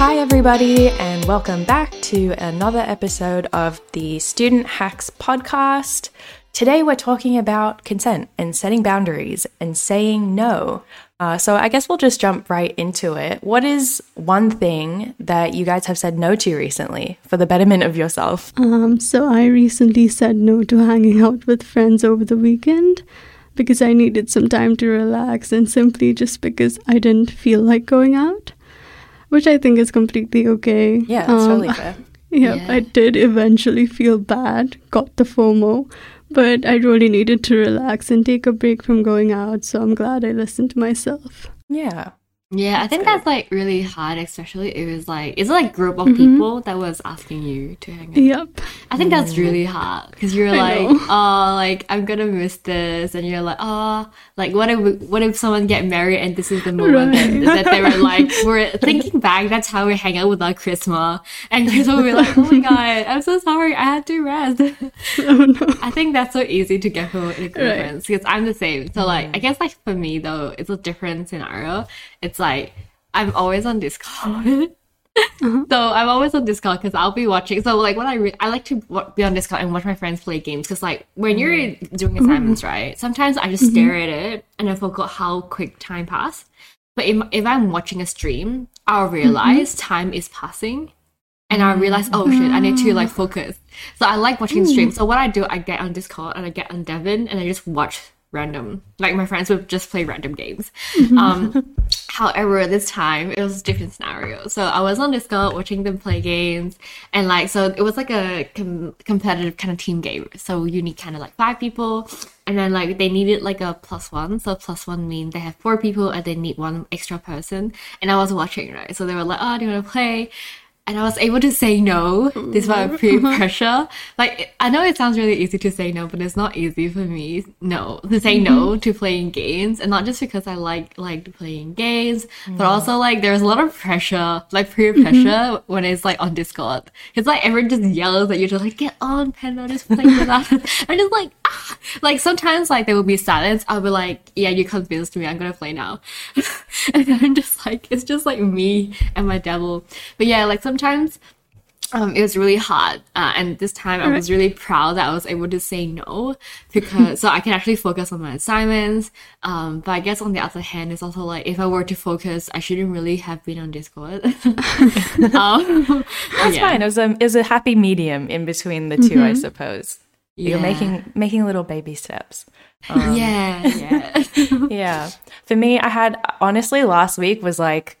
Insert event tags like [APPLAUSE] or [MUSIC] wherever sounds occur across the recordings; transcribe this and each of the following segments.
Hi, everybody, and welcome back to another episode of the Student Hacks podcast. Today, we're talking about consent and setting boundaries and saying no. Uh, so, I guess we'll just jump right into it. What is one thing that you guys have said no to recently for the betterment of yourself? Um, so I recently said no to hanging out with friends over the weekend because I needed some time to relax and simply just because I didn't feel like going out, which I think is completely okay. Yeah, that's Um, totally [LAUGHS] fair. Yeah, Yeah. I did eventually feel bad, got the FOMO, but I really needed to relax and take a break from going out, so I'm glad I listened to myself. Yeah. Yeah, I think that's like really hard, especially it was like it's like group of Mhm. people that was asking you to hang out. Yep. I think that's really hard because you're I like, know. oh, like I'm gonna miss this, and you're like, oh, like what if what if someone get married and this is the moment Right. that, [LAUGHS] that they were like, we're thinking back, that's how we hang out with our Christmas, and Krishna will be like, oh my [LAUGHS] god, I'm so sorry, I had to rest. Oh no. [LAUGHS] I think that's so easy to get from in a group Right. because I'm the same. So like, I guess like for me though, it's a different scenario. It's like I'm always on Discord. [LAUGHS] So I'm always on Discord because I'll be watching. So like when I re- I like to wa- be on Discord and watch my friends play games because like when you're Mm-hmm. doing assignments, right? Sometimes I just stare at it and I forgot how quick time passed. But if, if I'm watching a stream, I'll Mm-hmm. realize time is passing. And I realize, oh shit, I need to like focus. So I like watching streams. So what I do, I get on Discord and I get on Devon and I just watch random. Like my friends would just play random games. [LAUGHS] Um, however, this time it was a different scenario. So I was on Discord watching them play games, and like so it was like a com- competitive kind of team game. So you need kind of like five people, and then like they needed like a plus one. So plus one means they have four people and they need one extra person. And I was watching right, so they were like, "Oh, do you want to play?" And I was able to say no despite mm-hmm. peer mm-hmm. pressure. Like I know it sounds really easy to say no, but it's not easy for me. No, to say no mm-hmm. to playing games, and not just because I like like playing games, but mm. also like there's a lot of pressure, like peer pressure when it's like on Discord. It's like everyone just yells at you to like get on, Panda, just play with us. [LAUGHS] I'm just like ah. [LAUGHS] like sometimes like there will be silence. I'll be like, yeah, you convinced me. I'm gonna play now. [LAUGHS] and then I'm just like, it's just like me and my devil. But yeah, like sometimes um, it was really hard. Uh, and this time I was really proud that I was able to say no because so I can actually focus on my assignments. Um, but I guess on the other hand, it's also like if I were to focus, I shouldn't really have been on Discord. [LAUGHS] um, That's yeah. fine. It was, a, it was a happy medium in between the 2 I suppose. You're Yeah. making making little baby steps. [LAUGHS] Um, yeah, yeah. [LAUGHS] yeah. For me, I had honestly last week was like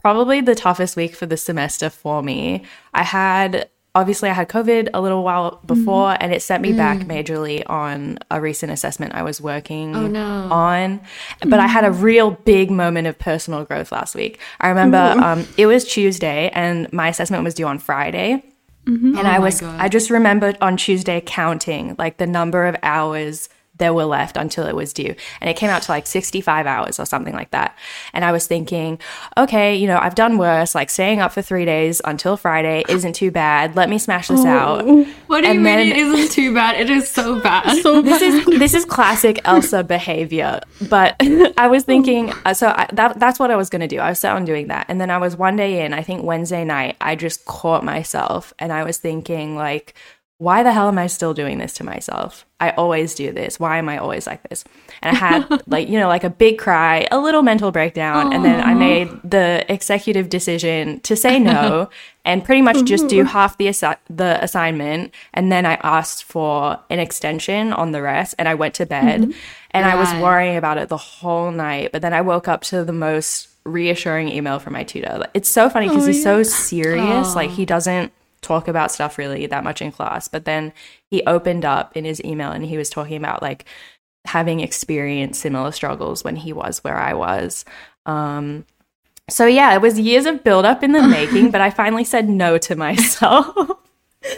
probably the toughest week for the semester for me. I had obviously I had COVID a little while before and it set me back majorly on a recent assessment I was working Oh, no. on. But I had a real big moment of personal growth last week. I remember um, it was Tuesday and my assessment was due on Friday. Mm-hmm. And I Oh my was God. I just remembered on Tuesday counting like the number of hours there were left until it was due. And it came out to like 65 hours or something like that. And I was thinking, okay, you know, I've done worse. Like staying up for three days until Friday isn't too bad. Let me smash this out. What do you And mean then- it isn't too bad? It is so bad. [LAUGHS] So bad. [LAUGHS] This is this is classic Elsa behavior. But I was thinking, uh, so I, that that's what I was going to do. I was set on doing that, and then I was one day in. I think Wednesday night, I just caught myself, and I was thinking like, why the hell am I still doing this to myself? I always do this. Why am I always like this? And I had [LAUGHS] like, you know, like a big cry, a little mental breakdown. And then I made the executive decision to say no [LAUGHS] and pretty much just do half the, assi- the assignment. And then I asked for an extension on the rest and I went to bed and I was worrying about it the whole night. But then I woke up to the most reassuring email from my tutor. It's so funny because Oh, he's so yeah. serious. Like he doesn't talk about stuff really that much in class. But then he opened up in his email and he was talking about like having experienced similar struggles when he was where I was. Um, so yeah, it was years of build up in the [LAUGHS] making, but I finally said no to myself.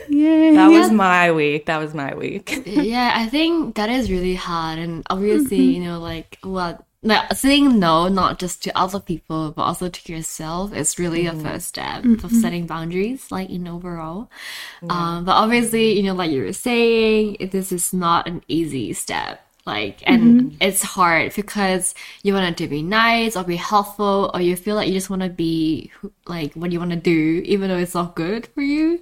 Yay. that was my week. That was my week. yeah, I think that is really hard, and obviously, [LAUGHS] you know, like what. Like saying no, not just to other people, but also to yourself, is really a mm-hmm. first step of mm-hmm. setting boundaries, like in overall. Um, but obviously, you know, like you were saying, this is not an easy step. Like, and mm-hmm. it's hard because you want to be nice or be helpful, or you feel like you just want to be like what you want to do, even though it's not good for you.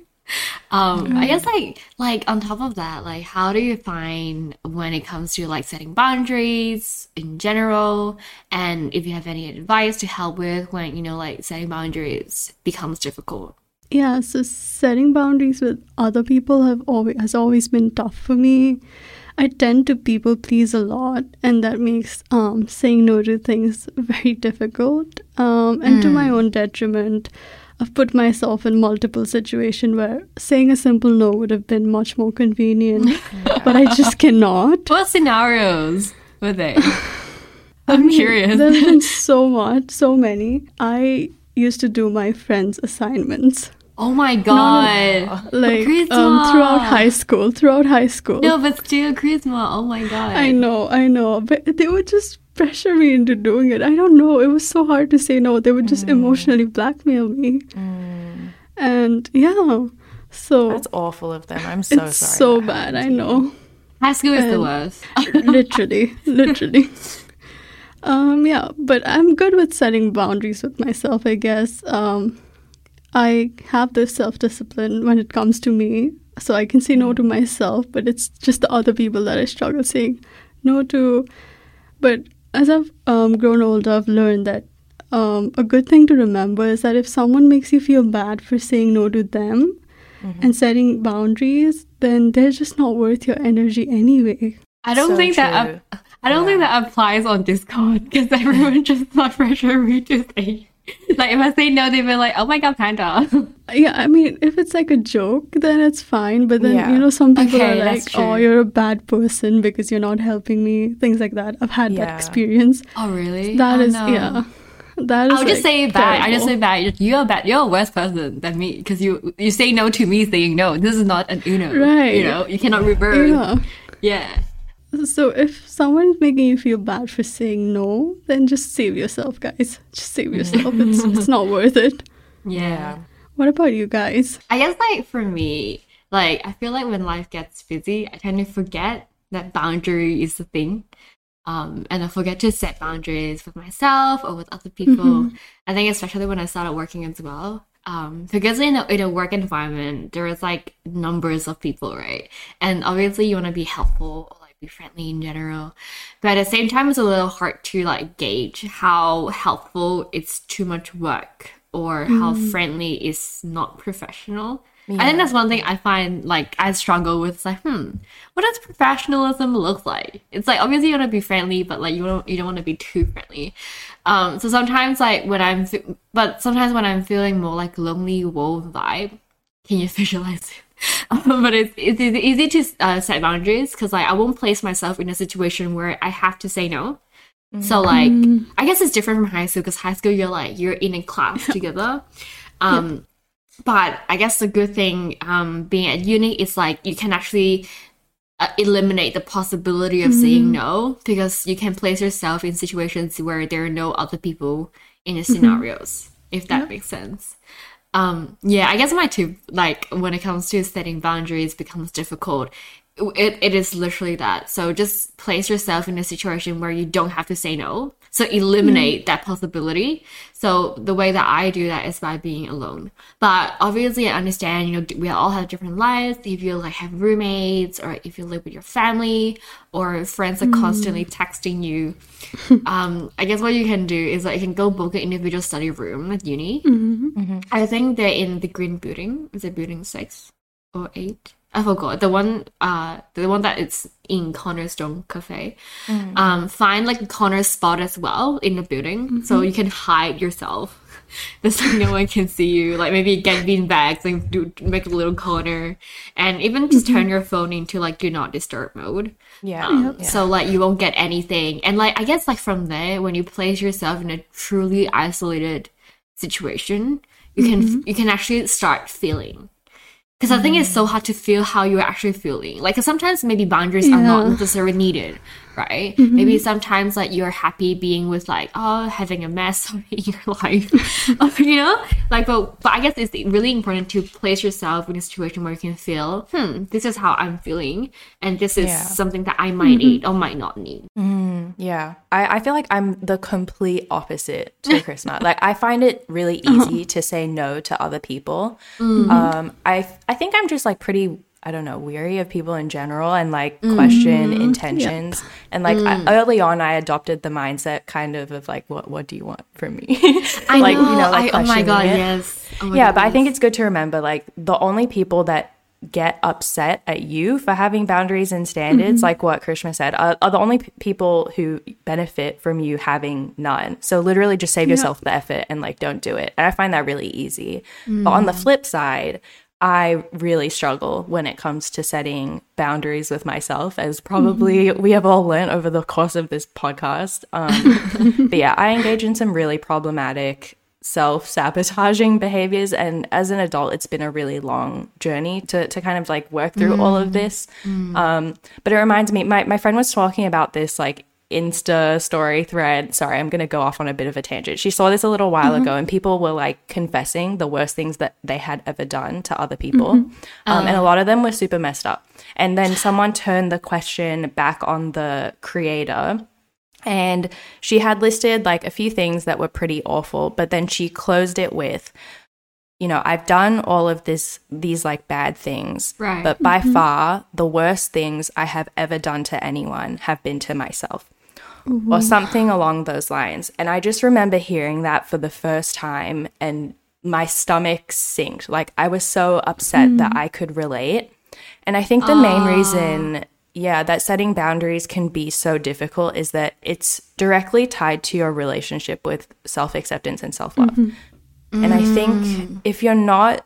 Um, I guess like like on top of that, like how do you find when it comes to like setting boundaries in general, and if you have any advice to help with when you know like setting boundaries becomes difficult. Yeah, so setting boundaries with other people have always has always been tough for me. I tend to people please a lot, and that makes um, saying no to things [LAUGHS] very difficult. Um, and to my own detriment, I've put myself in multiple situations where saying a simple no would have been much more convenient, [LAUGHS] but I just cannot. What scenarios were they? [LAUGHS] I'm curious. There's been [LAUGHS] so much, so many. I used to do my friends' assignments. Oh my god! like um, throughout high school throughout high school No, but still charisma. Oh my god! i know i know but they would just pressure me into doing it. I don't know. It was so hard to say no. They would just emotionally blackmail me. And yeah. So That's awful of them. I'm so it's sorry. so bad i know. High school is the worst. [LAUGHS] [LAUGHS] literally literally. Um yeah but i'm good with setting boundaries with myself i guess. Um i have this self-discipline when it comes to me so i can say no to myself but it's just the other people that i struggle saying no to. But as i've um, grown older i've learned that um, a good thing to remember is that if someone makes you feel bad for saying no to them and setting boundaries then they're just not worth your energy anyway I don't So think that true. ap- I don't think that applies on Discord because everyone [LAUGHS] just not pressure me to say. [LAUGHS] Like if I say no, they be like, "Oh my god, panda." [LAUGHS] Yeah, I mean, if it's like a joke, then it's fine. But then, Yeah. you know, some people Okay, are like, oh, you're a bad person because you're not helping me, things like that. I've had that experience. oh really? That oh, is, no. yeah. That is I'll just like, say bad. I just say bad. You're a bad. You're a worse person than me because you you say no to me saying no. This is not an Uno. Right. You know, you cannot reverse. Yeah. Yeah. So if someone's making you feel bad for saying no, then just save yourself, guys. Just save yourself. it's, it's not worth it. Yeah. What about you guys? I guess like for me, like I feel like when life gets busy, I tend to forget that boundary is the thing. Um, and I forget to set boundaries with myself or with other people. I think especially when I started working as well. Um, because in a, in a work environment, there is like numbers of people, right? And obviously you want to be helpful be friendly in general. But at the same time, it's a little hard to like gauge how helpful it's too much work or how friendly is not professional. I think that's one thing I find like I struggle with. It's like, hmm, what does professionalism look like? It's like obviously you want to be friendly, but like you don't you don't want to be too friendly. Um, so sometimes like when I'm, fe- but sometimes when I'm feeling more like lonely wolf vibe, can you [LAUGHS] visualize it? [LAUGHS] But it's it's easy, easy to uh, set boundaries because like I won't place myself in a situation where I have to say no. So like I guess it's different from high school because high school you're like you're in a class [LAUGHS] together. Um but I guess the good thing um being at uni is like you can actually uh, eliminate the possibility of saying no because you can place yourself in situations where there are no other people in the scenarios if that makes sense. Um yeah, I guess my two like when it comes to setting boundaries becomes difficult it, it is literally that. So just place yourself in a situation where you don't have to say no. So eliminate that possibility. So the way that I do that is by being alone. But obviously I understand, you know, we all have different lives. If you like have roommates or if you live with your family or friends are constantly mm. texting you, [LAUGHS] um, I guess what you can do is like you can go book an individual study room at uni. Mm-hmm. Mm-hmm. I think they're in the green building. Is it building six or eight? I forgot the one. Uh, the one that it's in Cornerstone Cafe. Um, find like a corner spot as well in the building, so you can hide yourself. [LAUGHS] This like no one can see you. Like maybe get bean bags and do make a little corner, and even just turn your phone into like do not disturb mode. Yeah. Um, yeah. So like you won't get anything, and like I guess like from there, when you place yourself in a truly isolated situation, you can you can actually start feeling because I think it's mm. so hard to feel how you're actually feeling. Like sometimes maybe boundaries are not necessarily needed, right? Mm-hmm. Maybe sometimes like you're happy being with like oh having a mess [LAUGHS] in your life, [LAUGHS] you know. Like but but I guess it's really important to place yourself in a situation where you can feel hmm this is how I'm feeling and this is Yeah. something that I might mm-hmm. need or might not need. Mm. Yeah. I, I feel like I'm the complete opposite to [LAUGHS] Krishna. like I find it really uh-huh. easy to say no to other people. Mm-hmm. Um I I think I'm just like pretty I don't know, weary of people in general and like mm-hmm. question intentions. And like I, mm. early on I adopted the mindset kind of of like what what do you want from me? [LAUGHS] I like, know. you know, like I, oh my god, it. yes. Oh my yeah, but I think it's good to remember like the only people that get upset at you for having boundaries and standards, Mm-hmm. like what Krishna said, are, are the only p- people who benefit from you having none. So literally just save yourself the effort and like don't do it. And I find that really easy. But on Mm. the flip side, I really struggle when it comes to setting boundaries with myself, as probably Mm-hmm. we have all learned over the course of this podcast. Um, [LAUGHS] but yeah, I engage in some really problematic self sabotaging behaviors. And as an adult, it's been a really long journey to, to kind of like work through all of mm. this. Mm. Um, but it reminds me, my, my friend was talking about this like Insta story thread. Sorry, I'm going to go off on a bit of a tangent. She saw this a little while mm-hmm. ago, and people were like confessing the worst things that they had ever done to other people. Mm-hmm. Um, and a uh. lot of them were super messed up. And then someone turned the question back on the creator. And she had listed like a few things that were pretty awful, but then she closed it with, you know, I've done all of this, these like bad things, Right. but by mm-hmm. far the worst things I have ever done to anyone have been to myself or mm-hmm. something along those lines. And I just remember hearing that for the first time and my stomach sinked. Like I was so upset that mm. I could relate. And I think the main reason, ah. Yeah, that setting boundaries can be so difficult is that it's directly tied to your relationship with self acceptance and self love. Mm-hmm. And I think mm. if you're not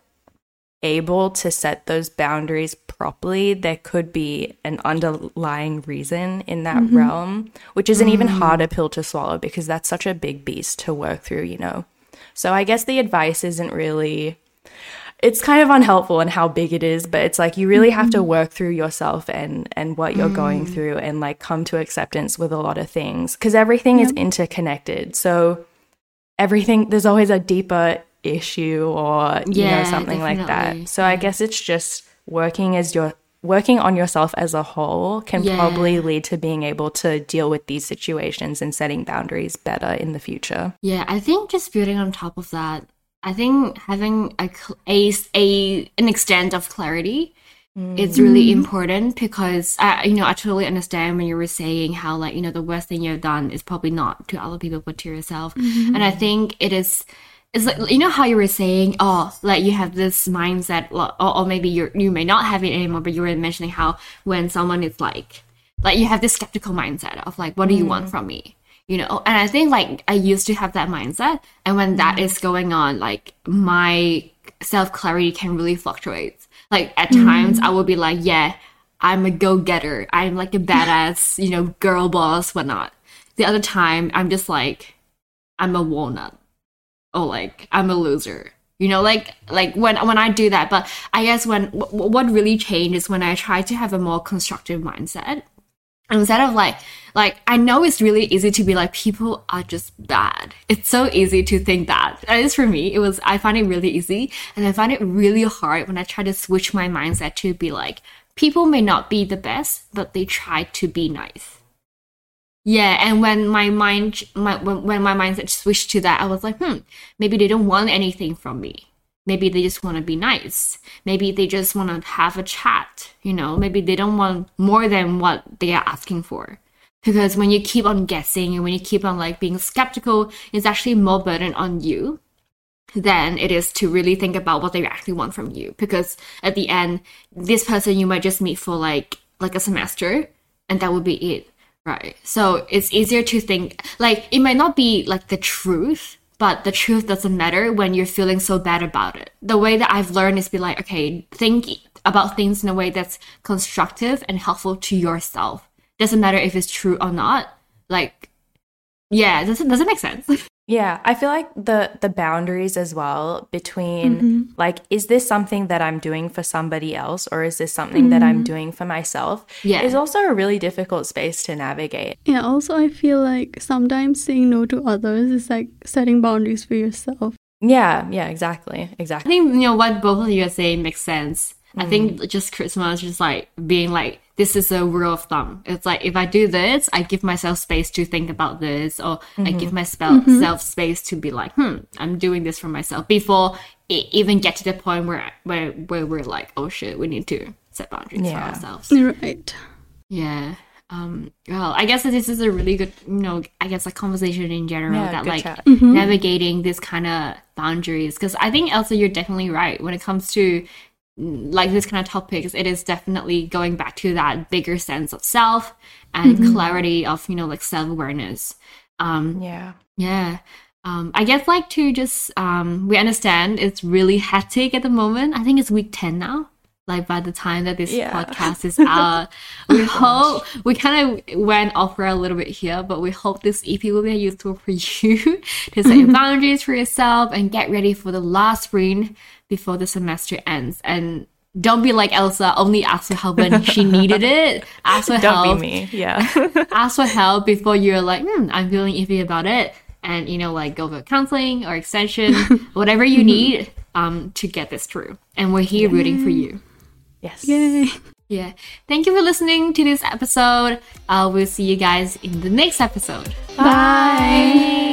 able to set those boundaries properly, there could be an underlying reason in that mm-hmm. realm, which is an even mm. harder pill to swallow because that's such a big beast to work through, you know? So I guess the advice isn't really. It's kind of unhelpful in how big it is, but it's like you really have to mm-hmm. work through yourself and and what you're going mm. through and like come to acceptance with a lot of things because everything is interconnected. So everything there's always a deeper issue or you know Yeah, something like that. So I guess it's just working as your working on yourself as a whole can Yeah. probably lead to being able to deal with these situations and setting boundaries better in the future. Yeah, I think just building on top of that, I think having a a, a an extent of clarity mm. is really mm-hmm. important because I you know I totally understand when you were saying how like you know the worst thing you've done is probably not to other people but to yourself, mm-hmm. and I think it is. It's like you know how you were saying, oh, like you have this mindset, or, or maybe you you may not have it anymore, but you were mentioning how when someone is like, like you have this skeptical mindset of like, what do you want mm. from me? You know and i think like i used to have that mindset and when that mm-hmm. is going on like my self clarity can really fluctuate. Like at times mm-hmm. i will be like yeah i'm a go-getter. I'm like a badass [LAUGHS] you know girl boss whatnot. The other time i'm just like i'm a walnut or like i'm a loser you know like like when when i do that. But i guess when w- what really changed is when i try to have a more constructive mindset instead of like like i know it's really easy to be like people are just bad. It's so easy to think that. At least for me it was i find it really easy and i find it really hard when i try to switch my mindset to be like people may not be the best but they try to be nice. Yeah and when my mind my when, when my mindset switched to that i was like hmm maybe they don't want anything from me maybe they just want to be nice. Maybe they just want to have a chat you know? Maybe they don't want more than what they are asking for. Because when you keep on guessing and when you keep on like being skeptical it's actually more burden on you than it is to really think about what they actually want from you. Because at the end this person you might just meet for like like a semester and that would be it right? So it's easier to think like it might not be like the truth but the truth doesn't matter when you're feeling so bad about it. The way that i've learned is be like okay think about things in a way that's constructive and helpful to yourself. Doesn't matter if it's true or not. Like yeah does it does it make sense [LAUGHS] Yeah, I feel like the the boundaries as well between Mm-hmm. like is this something that I'm doing for somebody else or is this something that I'm Mm-hmm. doing for myself? Yeah. Is also a really difficult space to navigate. Yeah, also, I feel like sometimes saying no to others is like setting boundaries for yourself. Yeah, yeah, exactly. Exactly. I think you know what both of you are saying makes sense. I Mm. think just Krishna, just like being like, this is a rule of thumb. It's like if I do this, I give myself space to think about this, or I Mm-hmm. give myself space to be like, hmm, I'm doing this for myself before it even get to the point where where where we're like, oh shit, we need to set boundaries Yeah. for ourselves. Right. Yeah. Um, well, I guess this is a really good, you know, I guess a conversation in general Yeah, that like chat. navigating this kind of boundaries. Because I think Elsa, you're definitely right when it comes to like this kind of topics. It is definitely going back to that bigger sense of self and clarity of you know like self awareness. Um, Yeah. yeah. Um, I guess like to just um, we understand it's really hectic at the moment. I think it's week ten now. Like by the time that this Yeah. podcast is [LAUGHS] out, we hope we kind of went off for a little bit here, but we hope this EP will be useful for [LAUGHS] you to set your boundaries for yourself and get ready for the last spring before the semester ends. And don't be like Elsa, only ask for help when she [LAUGHS] needed it. Ask for Don't help be me. Yeah. ask for help before you're like, hmm, I'm feeling iffy about it. And, you know, like go for counseling or extension, whatever you need um, to get this through. And we're here rooting for you. Yes. Yay. Yeah. Thank you for listening to this episode. Uh, we'll see you guys in the next episode. Bye.